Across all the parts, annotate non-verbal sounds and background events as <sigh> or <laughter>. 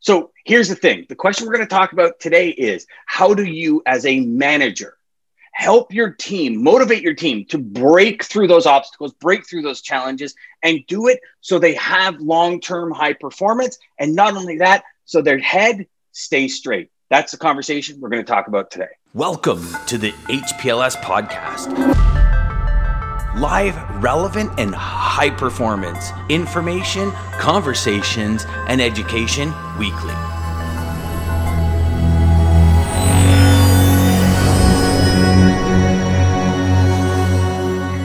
So here's the thing the question we're going to talk about today is how do you, as a manager, help your team, motivate your team to break through those obstacles, break through those challenges, and do it so they have long term high performance. And not only that, so their head stays straight. That's the conversation we're going to talk about today. Welcome to the HPLS podcast. Live, relevant, and high performance information, conversations, and education weekly.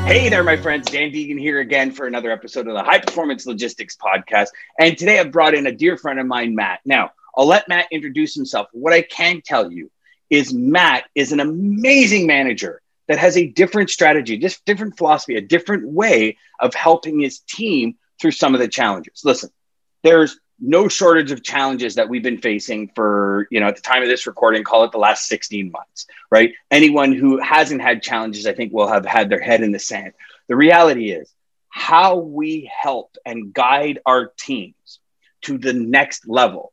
Hey there, my friends. Dan Deegan here again for another episode of the High Performance Logistics Podcast. And today I've brought in a dear friend of mine, Matt. Now, I'll let Matt introduce himself. What I can tell you is Matt is an amazing manager that has a different strategy, just different philosophy, a different way of helping his team through some of the challenges. Listen, there's no shortage of challenges that we've been facing for, you know, at the time of this recording, call it the last 16 months, right? Anyone who hasn't had challenges, I think, will have had their head in the sand. The reality is how we help and guide our teams to the next level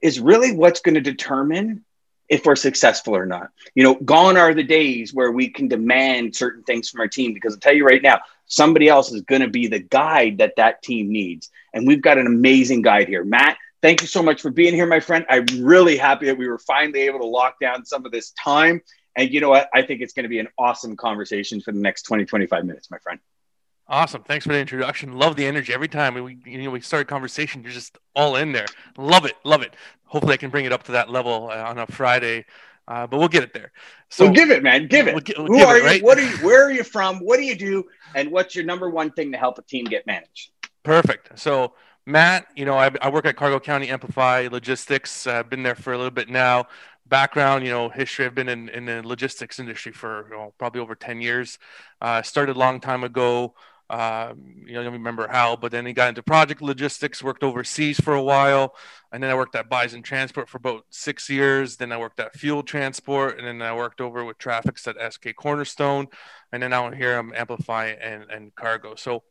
is really what's going to determine if we're successful or not. You know, gone are the days where we can demand certain things from our team because I'll tell you right now, somebody else is going to be the guide that that team needs. And we've got an amazing guide here. Matt, thank you so much for being here, my friend. I'm really happy that we were finally able to lock down some of this time. And you know what? I think it's going to be an awesome conversation for the next 20, 25 minutes, my friend. Awesome. Thanks for the introduction. Love the energy every time we you know we start a conversation. You're just all in there. Love it. Love it. Hopefully, I can bring it up to that level uh, on a Friday, uh, but we'll get it there. So well, give it, man. Give it. We'll, we'll Who give are it, right? you? What are you? Where are you from? What do you do? And what's your number one thing to help a team get managed? Perfect. So Matt, you know, I, I work at Cargo County Amplify Logistics. I've uh, been there for a little bit now background, you know, history. I've been in, in the logistics industry for you know, probably over 10 years. Uh, started a long time ago. Uh, you know, I don't remember how, but then he got into project logistics, worked overseas for a while. And then I worked at Bison Transport for about six years. Then I worked at Fuel Transport. And then I worked over with Traffix at SK Cornerstone. And then out here I'm Amplify and, and Cargo. So,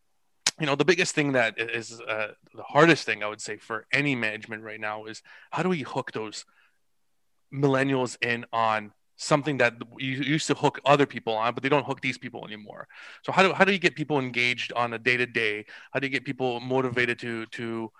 you know, the biggest thing that is uh, the hardest thing I would say for any management right now is how do we hook those millennials in on something that you used to hook other people on, but they don't hook these people anymore. So how do how do you get people engaged on a day to day? How do you get people motivated to to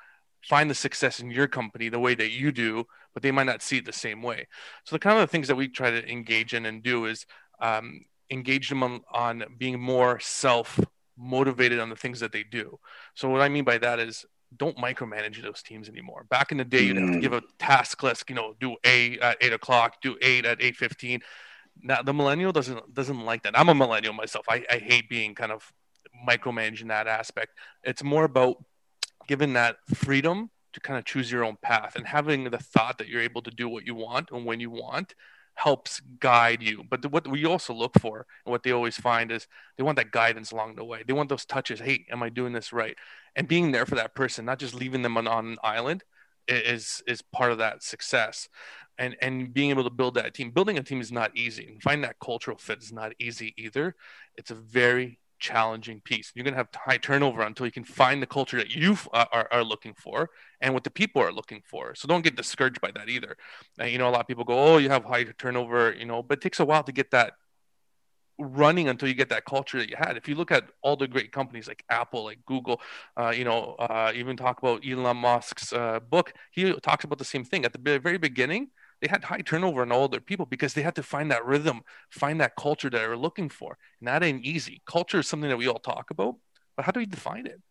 find the success in your company the way that you do, but they might not see it the same way. So the kind of the things that we try to engage in and do is um, engage them on, on being more self motivated on the things that they do. So what I mean by that is don't micromanage those teams anymore. Back in the day, you'd have to mm. give a task list, you know, do A at eight o'clock, do eight at eight fifteen. Now the millennial doesn't doesn't like that. I'm a millennial myself. I, I hate being kind of micromanaging that aspect. It's more about giving that freedom to kind of choose your own path and having the thought that you're able to do what you want and when you want helps guide you. But the, what we also look for and what they always find is they want that guidance along the way. They want those touches. Hey, am I doing this right? And being there for that person, not just leaving them on, on an island, is is part of that success. And and being able to build that team. Building a team is not easy, and finding that cultural fit is not easy either. It's a very challenging piece. You're going to have high turnover until you can find the culture that you uh, are, are looking for and what the people are looking for. So don't get discouraged by that either. Uh, you know, a lot of people go, "Oh, you have high turnover," you know, but it takes a while to get that running until you get that culture that you had. If you look at all the great companies like Apple, like Google, uh, you know, uh, even talk about Elon Musk's uh, book, he talks about the same thing at the very beginning they had high turnover in all their people because they had to find that rhythm, find that culture that they were looking for. And that ain't easy. Culture is something that we all talk about, but how do you define it?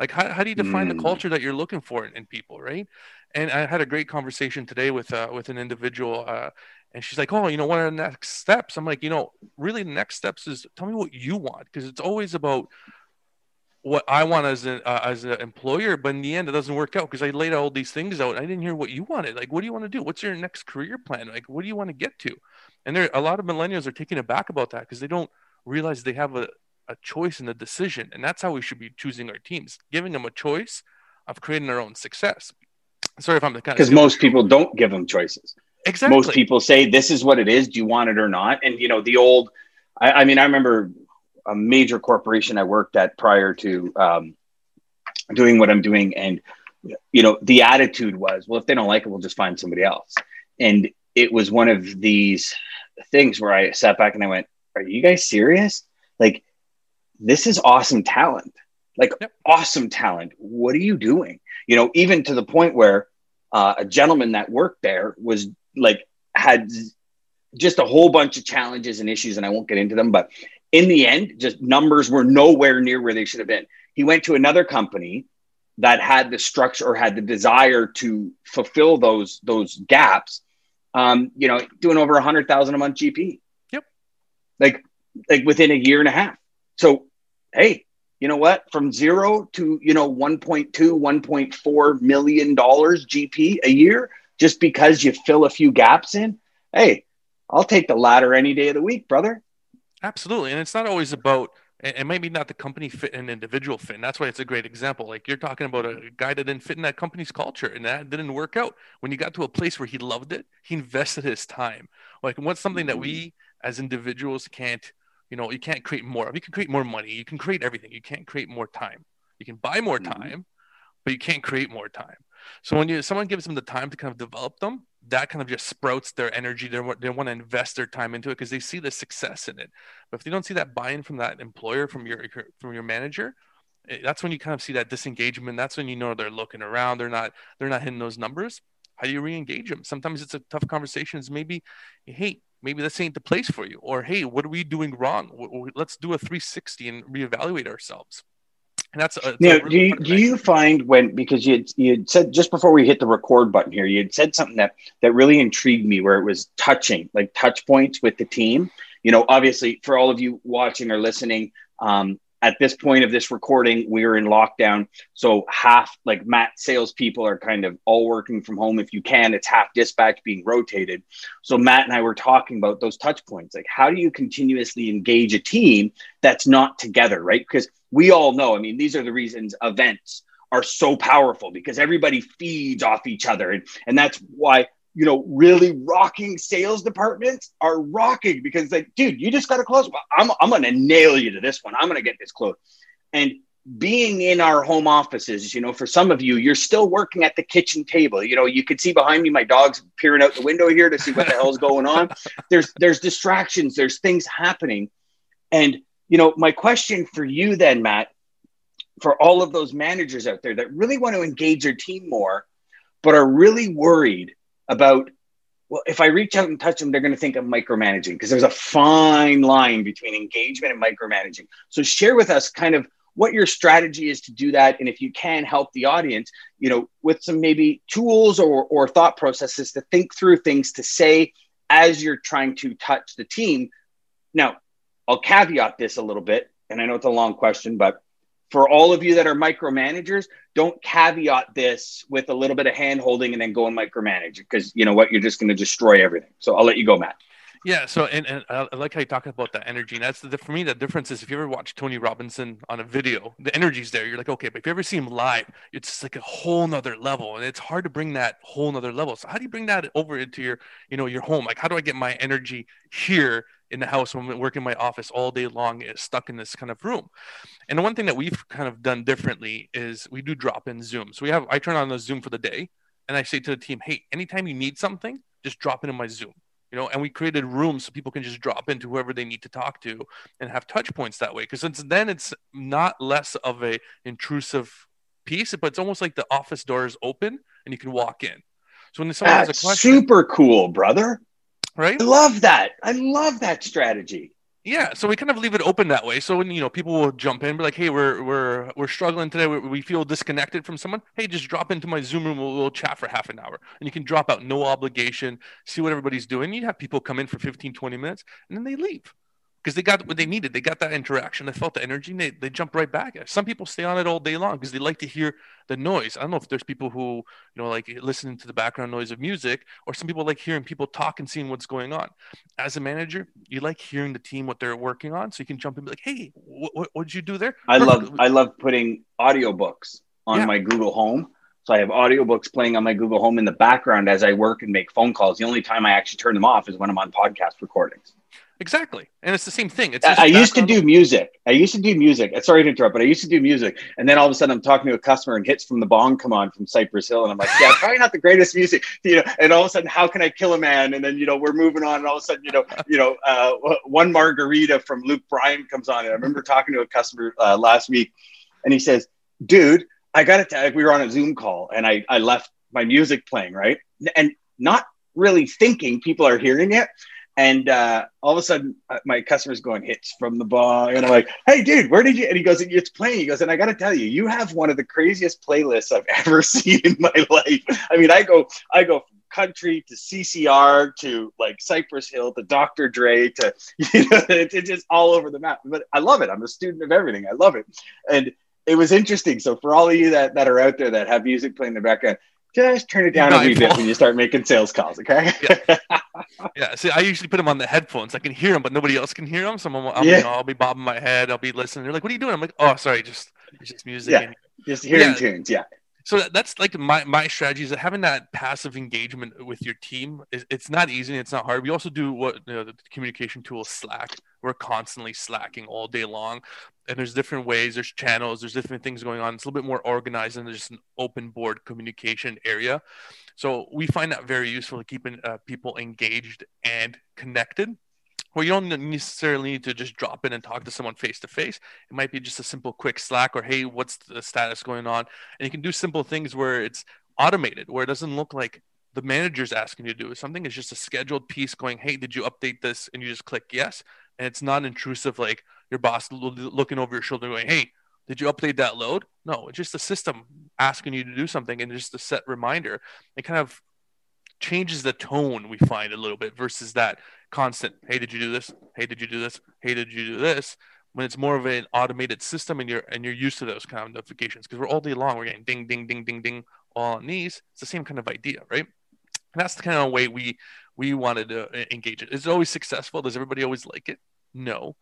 Like, how, how do you define mm. the culture that you're looking for in, in, people, right? And I had a great conversation today with uh, with an individual, uh, and she's like, "Oh, you know, what are the next steps?" I'm like, "You know, really, the next steps is tell me what you want, because it's always about what I want as an uh, as an employer, but in the end, it doesn't work out because I laid all these things out. I didn't hear what you wanted. Like, what do you want to do? What's your next career plan? Like, what do you want to get to? And there, a lot of millennials are taking it back about that because they don't realize they have a, a choice in the decision, and that's how we should be choosing our teams, giving them a choice of creating their own success. Sorry if I'm the kind because most people don't give them choices. Exactly. Most people say this is what it is. Do you want it or not? And you know the old. I, I mean, I remember a major corporation I worked at prior to um, doing what I'm doing. And you know, the attitude was, well, if they don't like it, we'll just find somebody else. And it was one of these things where I sat back and I went, are you guys serious? Like, this is awesome talent. Like, yep. awesome talent. What are you doing? You know, even to the point where uh, a gentleman that worked there was like, had just a whole bunch of challenges and issues, and I won't get into them, but in the end, just numbers were nowhere near where they should have been. He went to another company that had the structure or had the desire to fulfill those those gaps. Um, you know, doing over a hundred thousand a month GP. Yep. Like like within a year and a half. So hey, you know what? From zero to you know 1.2, 1.4 million dollars GP a year, just because you fill a few gaps in. Hey, I'll take the ladder any day of the week, brother. Absolutely. And it's not always about and maybe not the company fit and individual fit. And that's why it's a great example. Like you're talking about a guy that didn't fit in that company's culture and that didn't work out. When you got to a place where he loved it, he invested his time. Like what's something that we as individuals can't, you know, you can't create more of. You can create more money, you can create everything. You can't create more time. You can buy more mm-hmm. time, but you can't create more time. So when you someone gives them the time to kind of develop them, that kind of just sprouts their energy. They they want to invest their time into it because they see the success in it. But if they don't see that buy-in from that employer, from your from your manager, eh, that's when you kind of see that disengagement. That's when you know they're looking around. They're not they're not hitting those numbers. How do you re-engage them? Sometimes it's a tough conversation. It's maybe, hey, maybe this ain't the place for you, or hey, what are we doing wrong? Let's do a 360 and reevaluate ourselves. And that's a, now. Really do you, do you find when because you you said just before we hit the record button here, you had said something that that really intrigued me, where it was touching, like touch points with the team. You know, obviously, for all of you watching or listening, um, at this point of this recording, we are in lockdown. So half like Matt salespeople are kind of all working from home. If you can, it's half dispatch being rotated. So Matt and I were talking about those touch points. Like, how do you continuously engage a team that's not together, right? Because we all know, I mean, these are the reasons events are so powerful because everybody feeds off each other. And, and that's why you know, really rocking sales departments are rocking because like, dude, you just got to close. I'm, I'm going to nail you to this one. I'm going to get this closed. And being in our home offices, you know, for some of you, you're still working at the kitchen table. You know, you can see behind me, my dog's peering out the window here to see what the hell's going on. <laughs> There's, there's distractions, there's things happening. And, you know, my question for you then, Matt, for all of those managers out there that really want to engage their team more, but are really worried about well, if I reach out and touch them, they're going to think I'm micromanaging because there's a fine line between engagement and micromanaging. So share with us kind of what your strategy is to do that, and if you can help the audience, you know, with some maybe tools or or thought processes to think through things to say as you're trying to touch the team. Now, I'll caveat this a little bit, and I know it's a long question, but for all of you that are micromanagers, don't caveat this with a little bit of hand holding and then go and micromanage because you know what, you're just going to destroy everything. So I'll let you go, Matt. Yeah. So, and, and I like how you talk about that energy. And that's the, for me, the difference is if you ever watch Tony Robinson on a video, the energy's there. You're like, okay, but if you ever see him live, it's like a whole nother level. And it's hard to bring that whole nother level. So how do you bring that over into your, you know, your home? Like, how do I get my energy here in the house when I'm working in my office all day long, stuck in this kind of room? And the one thing that we've kind of done differently is we do drop in Zoom. So we have, I turn on the Zoom for the day and I say to the team, hey, anytime you need something, just drop it in my Zoom you know, and we created rooms so people can just drop into whoever they need to talk to and have touch points that way. Because since then it's not less of a intrusive piece, but it's almost like the office door is open and you can walk in. So when someone That's has a question, super cool, brother. Right? I love that. I love that strategy. Yeah, so we kind of leave it open that way. So when you know people will jump in, be like, "Hey, we're we're we're struggling today. We, we feel disconnected from someone. Hey, just drop into my Zoom room. We'll, we'll, chat for half an hour, and you can drop out, no obligation. See what everybody's doing. You have people come in for 15, 20 minutes, and then they leave because they got what they needed. They got that interaction. They felt the energy. And they they jump right back. Some people stay on it all day long because they like to hear the noise. I don't know if there's people who you know like listening to the background noise of music, or some people like hearing people talk and seeing what's going on. As a manager, you like hearing the team what they're working on, so you can jump in and be like, "Hey, what what did you do there?" I love I love putting audiobooks on yeah. my Google Home. So I have audiobooks playing on my Google Home in the background as I work and make phone calls. The only time I actually turn them off is when I'm on podcast recordings. Exactly, and it's the same thing. It's I used to do music. I used to do music. Sorry to interrupt, but I used to do music, and then all of a sudden I'm talking to a customer, and hits from the bong come on from Cypress Hill, and I'm like, yeah, probably not the greatest music, you know. And all of a sudden, how can I kill a man? And then you know we're moving on, and all of a sudden, you know, <laughs> you know, uh, one margarita from Luke Bryan comes on, and I remember talking to a customer uh, last week, and he says, dude, I got to. We were on a Zoom call, and I I left my music playing right, and not really thinking people are hearing it and uh, all of a sudden, uh, my customer's going hits from the bong, and I'm like, "Hey, dude, where did you?" And he goes, "It's playing." He goes, "And I got to tell you, you have one of the craziest playlists I've <laughs> ever seen in my life. I mean, I go, I go from country to CCR to like Cypress Hill to Dr. Dre to <laughs> you know, it's, it's just all over the map. But I love it. I'm a student of everything. I love it, and it was interesting. So for all of you that that are out there that have music playing in the background, just turn it down a wee bit when you start making sales calls, okay? yeah. yeah. See, I usually put them on the headphones. I can hear them, but nobody else can hear them. So I'm, I'm yeah. you know, I'll be bobbing my head. I'll be listening. They're like, "What are you doing?" I'm like, "Oh, sorry, just just music." Yeah, just hearing yeah. tunes. Yeah. So that's like my my strategy is that having that passive engagement with your team. Is, it's not easy. It's not hard. We also do what you know, the communication tool Slack. We're constantly slacking all day long and there's different ways there's channels there's different things going on it's a little bit more organized and there's just an open board communication area so we find that very useful to keeping uh, people engaged and connected where you don't necessarily need to just drop in and talk to someone face to face. It might be just a simple quick Slack or, hey, what's the status going on? And you can do simple things where it's automated, where it doesn't look like the manager's asking you to do. Something It's just a scheduled piece going, hey, did you update this? And you just click yes. And it's not intrusive, like, your boss looking over your shoulder going, hey, did you update that load? No, it's just a system asking you to do something and just a set reminder. It kind of changes the tone we find a little bit versus that constant, hey, did you do this? Hey, did you do this? Hey, did you do this? When it's more of an automated system and you're and you're used to those kind of notifications because we're all day long we're getting ding ding ding ding ding all on these. It's the same kind of idea, right? And that's the kind of way we we wanted to uh, engage it. Is it always successful? Does everybody always like it? No.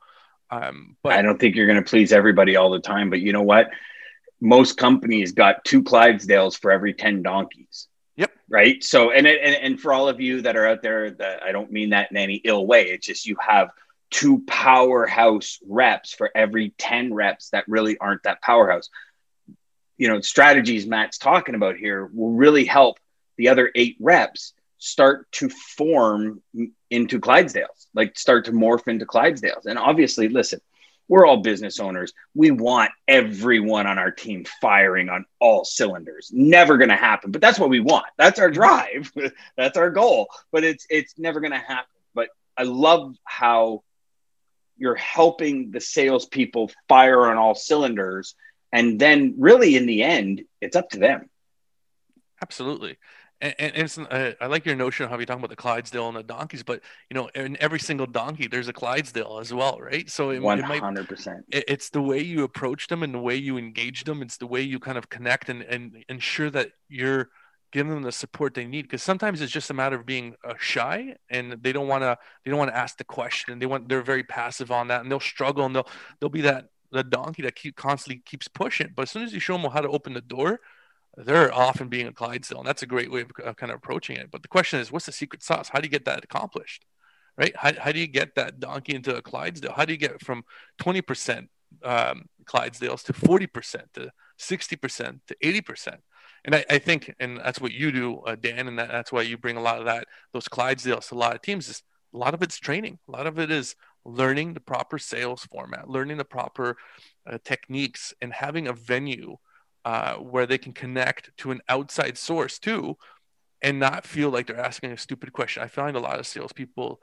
Um, but I don't think you're going to please everybody all the time. But you know what? Most companies got two Clydesdales for every 10 donkeys. Yep. Right. So, and, and, and for all of you that are out there, that I don't mean that in any ill way. It's just you have two powerhouse reps for every 10 reps that really aren't that powerhouse. You know, strategies Matt's talking about here will really help the other eight reps start to form into Clydesdales, like start to morph into Clydesdales. And obviously, listen, we're all business owners. We want everyone on our team firing on all cylinders. Never going to happen, but that's what we want. That's our drive. <laughs> that's our goal. But it's it's never going to happen. But I love how you're helping the salespeople fire on all cylinders, and then really in the end, it's up to them. Absolutely and, and it's uh, I like your notion of how you talk about the Clydesdale and the donkeys, but you know, in every single donkey, there's a Clydesdale as well, right? So one hundred percent. It's the way you approach them and the way you engage them. It's the way you kind of connect and and ensure that you're giving them the support they need. Because sometimes it's just a matter of being uh, shy and they don't want to they don't want to ask the question. They want they're very passive on that, and they'll struggle and they'll they'll be that the donkey that keep constantly keeps pushing. But as soon as you show them how to open the door they're often being a Clydesdale, and that's a great way of kind of approaching it. But the question is, what's the secret sauce? How do you get that accomplished? Right? How, how do you get that donkey into a Clydesdale? How do you get from 20% um, Clydesdales to 40% to 60% to 80%? And I, I think, and that's what you do, uh, Dan, and that, that's why you bring a lot of that, those Clydesdales to a lot of teams. Is a lot of it's training. A lot of it is learning the proper sales format, learning the proper uh, techniques, and having a venue uh, where they can connect to an outside source too and not feel like they're asking a stupid question. I find a lot of salespeople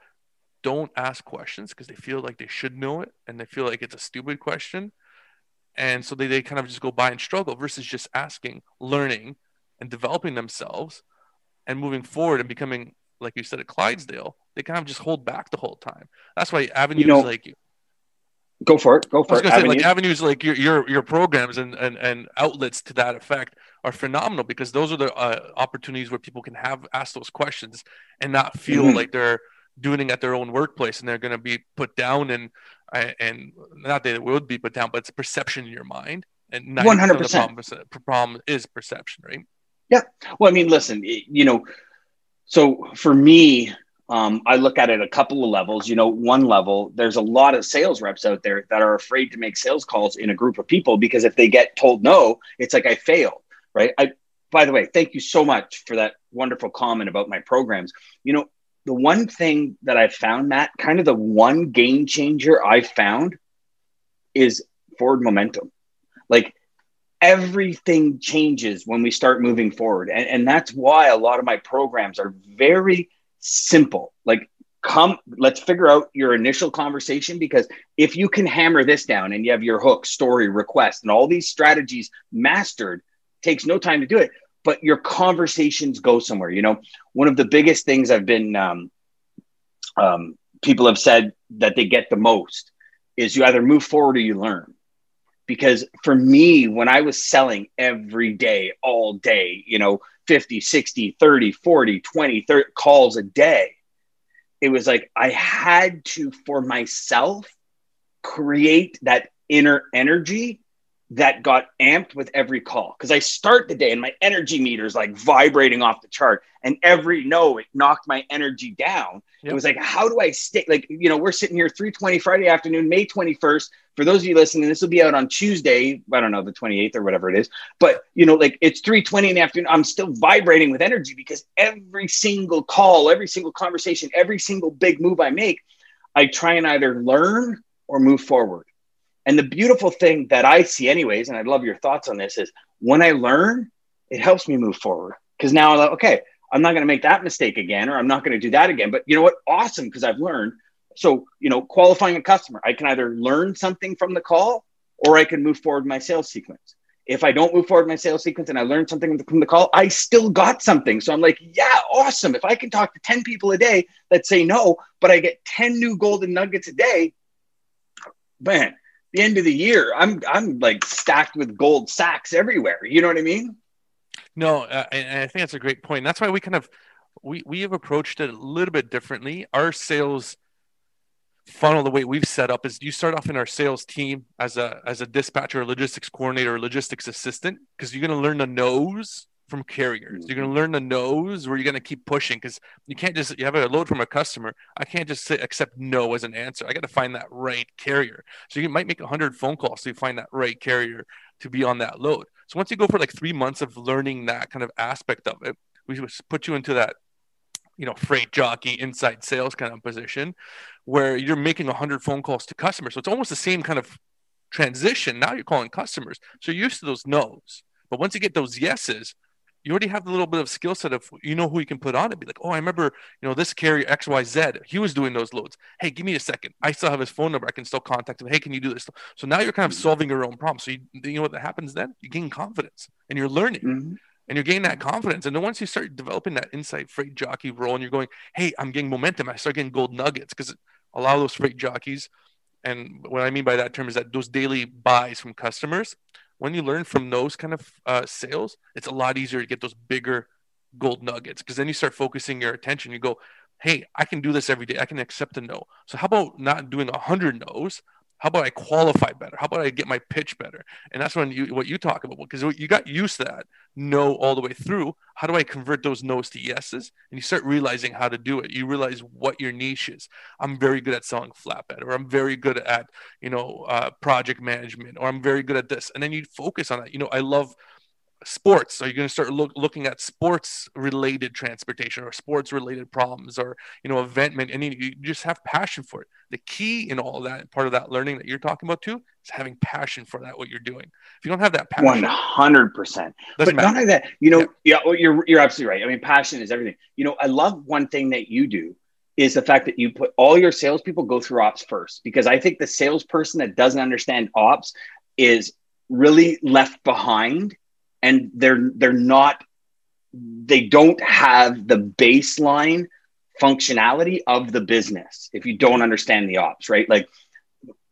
don't ask questions because they feel like they should know it and they feel like it's a stupid question. And so they, they kind of just go by and struggle versus just asking, learning, and developing themselves and moving forward and becoming, like you said, at Clydesdale. They kind of just hold back the whole time. That's why avenues you know, like Go for it. Go for I was it. Say, like avenues like your, your your programs and, and and outlets to that effect are phenomenal because those are the uh, opportunities where people can have ask those questions and not feel mm-hmm. like they're doing it at their own workplace and they're going to be put down and and not that it would be put down, but it's perception in your mind. And one hundred percent problem is perception, right? Yeah. Well, I mean, listen, you know, so for me, um, I look at it a couple of levels. You know, one level, there's a lot of sales reps out there that are afraid to make sales calls in a group of people because if they get told no, it's like I failed, right? I, by the way, thank you so much for that wonderful comment about my programs. You know, the one thing that I've found, Matt, kind of the one game changer I've found is forward momentum. Like everything changes when we start moving forward. And, and that's why a lot of my programs are very simple. Like, come, let's figure out your initial conversation because if you can hammer this down and you have your hook, story, request, and all these strategies mastered, takes no time to do it. But your conversations go somewhere. You know, one of the biggest things I've been, um, um, people have said that they get the most is you either move forward or you learn because for me when i was selling every day all day you know 50 60 30 40 20 30 calls a day it was like i had to for myself create that inner energy that got amped with every call because I start the day and my energy meter is like vibrating off the chart. And every no, it knocked my energy down. Yep. It was like, how do I stay? Like, you know, we're sitting here 320 Friday afternoon, May 21st. For those of you listening, this will be out on Tuesday. I don't know, the 28th or whatever it is. But, you know, like it's 320 in the afternoon. I'm still vibrating with energy because every single call, every single conversation, every single big move I make, I try and either learn or move forward. And the beautiful thing that I see, anyways, and I'd love your thoughts on this, is when I learn, it helps me move forward. Because now I'm like, okay, I'm not going to make that mistake again, or I'm not going to do that again. But you know what? Awesome, because I've learned. So, you know, qualifying a customer, I can either learn something from the call or I can move forward my sales sequence. If I don't move forward my sales sequence and I learn something from the call, I still got something. So I'm like, yeah, awesome. If I can talk to 10 people a day that say no, but I get 10 new golden nuggets a day, man, the end of the year, I'm I'm like stacked with gold sacks everywhere. You know what I mean? No, uh, and I think that's a great point. That's why we kind of we we have approached it a little bit differently. Our sales funnel, the way we've set up, is you start off in our sales team as a as a dispatcher, logistics coordinator, or logistics assistant, because you're going to learn the nose from carriers. You're going to mm-hmm. learn the no's where you're going to keep pushing because you can't just you have a load from a customer. I can't just say, accept no as an answer. I got to find that right carrier. So you might make 100 phone calls to find that right carrier to be on that load. So once you go for like three months of learning that kind of aspect of it, we put you into that you know freight jockey inside sales kind of position where you're making 100 phone calls to customers so it's almost the same kind of transition now you're calling customers so you're used to those no's but once you get those yeses you already have the little bit of skill set of you know who you can put on it. Be like, oh, I remember, you know, this carrier XYZ, he was doing those loads. Hey, give me a second. I still have his phone number. I can still contact him. Hey, can you do this? So now you're kind of solving your own problem. So you, you know what that happens then? You gain confidence and you're learning. Mm-hmm. And you're gaining that confidence. And then once you start developing that inside freight jockey role and you're going, hey, I'm getting momentum, I start getting gold nuggets because a lot of those freight jockeys, and what I mean by that term is that those daily buys from customers, when you learn from those kind of uh, sales, it's a lot easier to get those bigger gold nuggets because then you start focusing your attention. You go, hey, I can do this every day. I can accept a no. So how about not doing a hundred no's? How about I qualify better? How about I get my pitch better? And that's when you what you talk about because you got used to that no all the way through. How do I convert those no's to yeses? And you start realizing how to do it. You realize what your niche is. I'm very good at selling flatbed, or I'm very good at you know uh, project management, or I'm very good at this. And then you focus on that. You know, I love sports. Are you going to start look, looking at sports related transportation or sports related problems or you know event and you, you just have passion for it. The key in all that part of that learning that you're talking about too is having passion for that what you're doing. If you don't have that passion 100% but not only that you know yeah, yeah well, you're, you're absolutely right. I mean passion is everything. You know i love one thing that you do is the fact that you put all your salespeople go through ops first because i think the salesperson that doesn't understand ops is really left behind and they're they're not they don't have the baseline functionality of the business if you don't understand the ops right like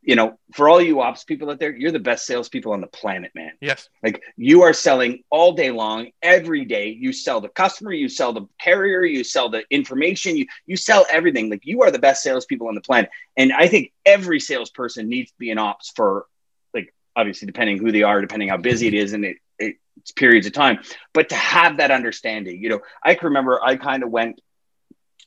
you know, for all you ops people out there, you're the best salespeople on the planet, man. Yes. Like you are selling all day long, every day. You sell the customer, you sell the carrier, you sell the information, you you sell everything. Like you are the best salespeople on the planet. And I think every salesperson needs to be an ops for like obviously depending who they are, depending how busy it is, and it, periods of time, but to have that understanding, you know, I can remember I kind of went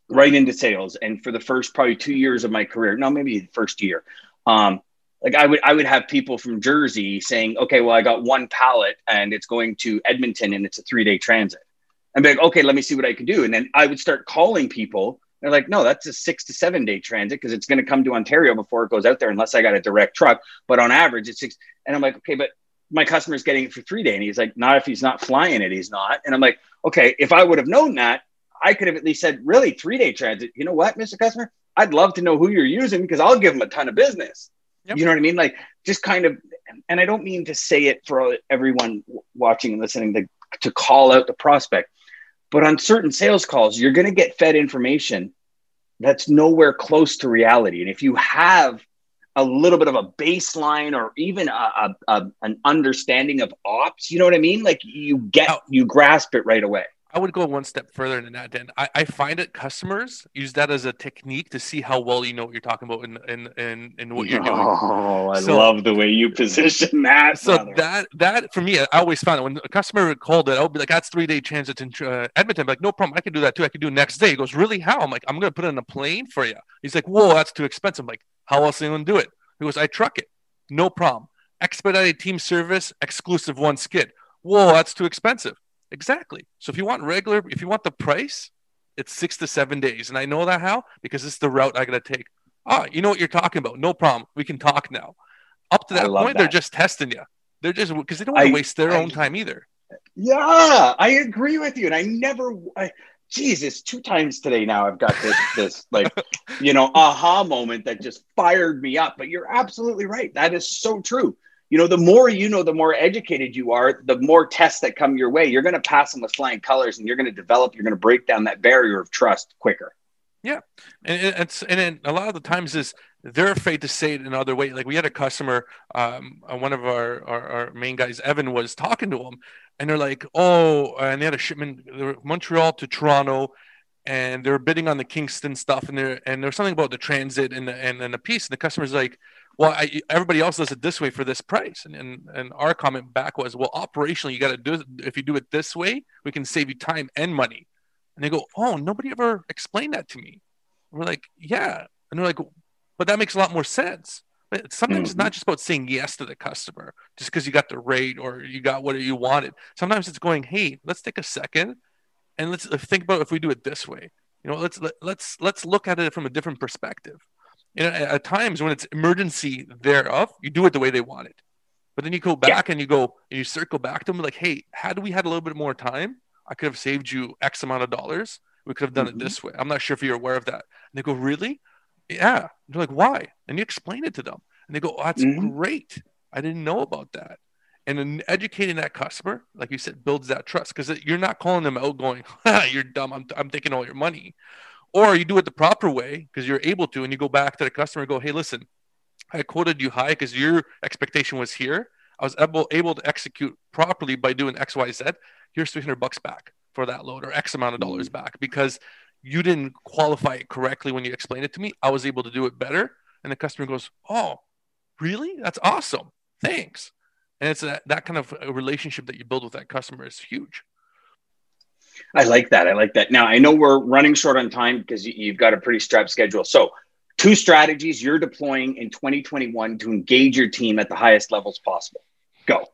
right into sales. And for the first probably two years of my career, no, maybe the first year, um, like I would I would have people from Jersey saying, okay, well, I got one pallet and it's going to Edmonton and it's a three day transit. And be like, okay, let me see what I can do. And then I would start calling people. They're like, no, that's a six to seven day transit because it's going to come to Ontario before it goes out there, unless I got a direct truck. But on average, it's six. And I'm like, okay, but my customer's getting it for three day. And he's like, not if he's not flying it, he's not. And I'm like, okay, if I would have known that, I could have at least said, really, three day transit. You know what, Mr. Customer? I'd love to know who you're using because I'll give them a ton of business. Yep. You know what I mean? Like just kind of, and I don't mean to say it for everyone watching and listening to, to call out the prospect, but on certain sales calls, you're going to get fed information that's nowhere close to reality. And if you have a little bit of a baseline or even a, a, a, an understanding of ops, you know what I mean? Like you get, you grasp it right away. I would go one step further than that, Dan. I, I find that customers use that as a technique to see how well you know what you're talking about and and and, and what you're doing. Oh, I so, love the way you position that. So brother. that that for me, I always found it when a customer called it, I would be like, "That's three day transit in uh, Edmonton." I'm like, no problem, I can do that too. I can do next day. He goes, "Really? How?" I'm like, "I'm gonna put it on a plane for you." He's like, "Whoa, that's too expensive." I'm like, "How else are you gonna do it?" He goes, "I truck it, no problem. Expedited team service, exclusive one skid." Whoa, that's too expensive. Exactly. So if you want regular, if you want the price, it's six to seven days. And I know that how because it's the route I got to take. Ah, you know what you're talking about. No problem. We can talk now. Up to that point, that. they're just testing you. They're just because they don't want to waste their I, own time either. Yeah, I agree with you. And I never, I, Jesus, two times today now I've got this, this like, you know, aha moment that just fired me up. But you're absolutely right. That is so true you know, the more you know, the more educated you are, the more tests that come your way. You're going to pass them with flying colors and you're going to develop, you're going to break down that barrier of trust quicker. Yeah. And it's, and a lot of the times is they're afraid to say it another way. Like we had a customer, um, uh, one of our, our, our, main guys, Evan was talking to them and they're like, Oh, and they had a shipment, Montreal to Toronto and they are bidding on the Kingston stuff. And there, and there's something about the transit and the, and, and the piece. And the customer's like, well, I, everybody else does it this way for this price. And, and, and our comment back was, well, operationally, you got to do it. If you do it this way, we can save you time and money. And they go, oh, nobody ever explained that to me. we're like, yeah. And they're like, but that makes a lot more sense. But sometimes mm-hmm. it's not just about saying yes to the customer just because you got the rate or you got what you wanted. Sometimes it's going, hey, let's take a second and let's think about if we do it this way. You know, let's let, let's let's look at it from a different perspective you know, at times when it's emergency thereof, you do it the way they want it. But then you go back yeah. and you go and you circle back to them like, hey, had we had a little bit more time, I could have saved you X amount of dollars. We could have done mm-hmm. it this way. I'm not sure if you're aware of that. And they go, really? Yeah. They're like, why? And you explain it to them. And they go, oh, that's mm-hmm. great. I didn't know about that. And then educating that customer, like you said, builds that trust because you're not calling them out going, <laughs> you're dumb. I'm, I'm taking all your money or you do it the proper way because you're able to and you go back to the customer and go hey listen i quoted you high because your expectation was here i was able, able to execute properly by doing xyz here's 300 bucks back for that load or x amount of dollars mm. back because you didn't qualify it correctly when you explained it to me i was able to do it better and the customer goes oh really that's awesome thanks and it's a, that kind of relationship that you build with that customer is huge I like that. I like that. Now, I know we're running short on time because you've got a pretty strapped schedule. So, two strategies you're deploying in 2021 to engage your team at the highest levels possible. Go.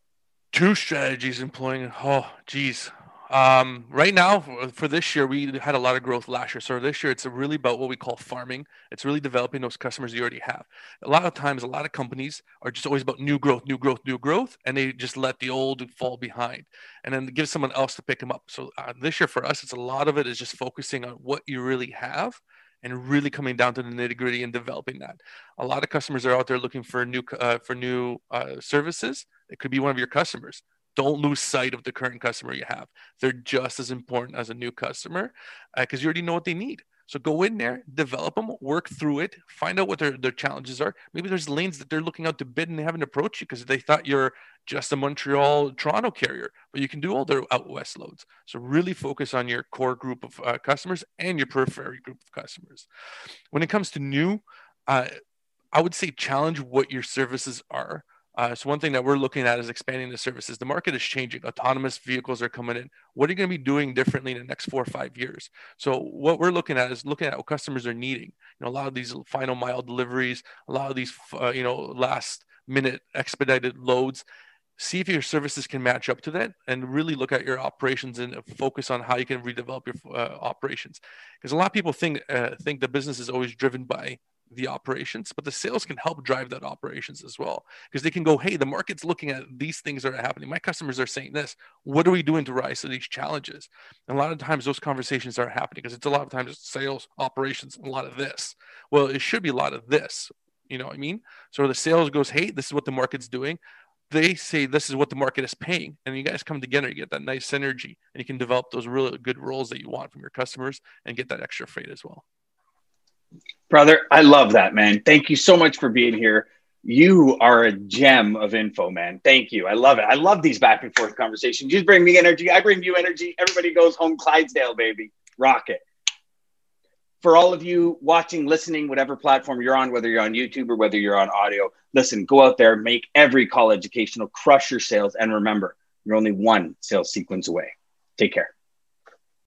Two strategies employing. Oh, geez. Um, right now, for this year, we had a lot of growth last year. So this year, it's really about what we call farming. It's really developing those customers you already have. A lot of times, a lot of companies are just always about new growth, new growth, new growth, and they just let the old fall behind, and then give someone else to pick them up. So uh, this year, for us, it's a lot of it is just focusing on what you really have and really coming down to the nitty gritty and developing that. A lot of customers are out there looking for new uh, for new uh, services. It could be one of your customers don't lose sight of the current customer you have. They're just as important as a new customer because uh, you already know what they need. So go in there, develop them, work through it, find out what their, their challenges are. Maybe there's lanes that they're looking out to bid and they haven't approached you because they thought you're just a Montreal, Toronto carrier, but you can do all their out west loads. So really focus on your core group of uh, customers and your periphery group of customers. When it comes to new, uh, I would say challenge what your services are Uh, so one thing that we're looking at is expanding the services. The market is changing. Autonomous vehicles are coming in. What are you going to be doing differently in the next four or five years? So what we're looking at is looking at what customers are needing. You know, a lot of these final mile deliveries, a lot of these, uh, you know, last minute expedited loads. See if your services can match up to that, and really look at your operations and focus on how you can redevelop your uh, operations. Because a lot of people think uh, think the business is always driven by the operations, but the sales can help drive that operations as well because they can go, hey, the market's looking at these things that are happening. My customers are saying this. What are we doing to rise to these challenges? And a lot of times those conversations are happening because it's a lot of times sales, operations, a lot of this. Well, it should be a lot of this. You know what I mean? So the sales goes, hey, this is what the market's doing. They say this is what the market is paying, and you guys come together, you get that nice synergy, and you can develop those really good roles that you want from your customers and get that extra freight as well. Brother, I love that, man. Thank you so much for being here. You are a gem of info, man. Thank you. I love it. I love these back and forth conversations. You bring me energy. I bring you energy. Everybody goes home Clydesdale, baby. Rock it. For all of you watching, listening, whatever platform you're on, whether you're on YouTube or whether you're on audio, listen, go out there, make every call educational, crush your sales, and remember, you're only one sales sequence away. Take care.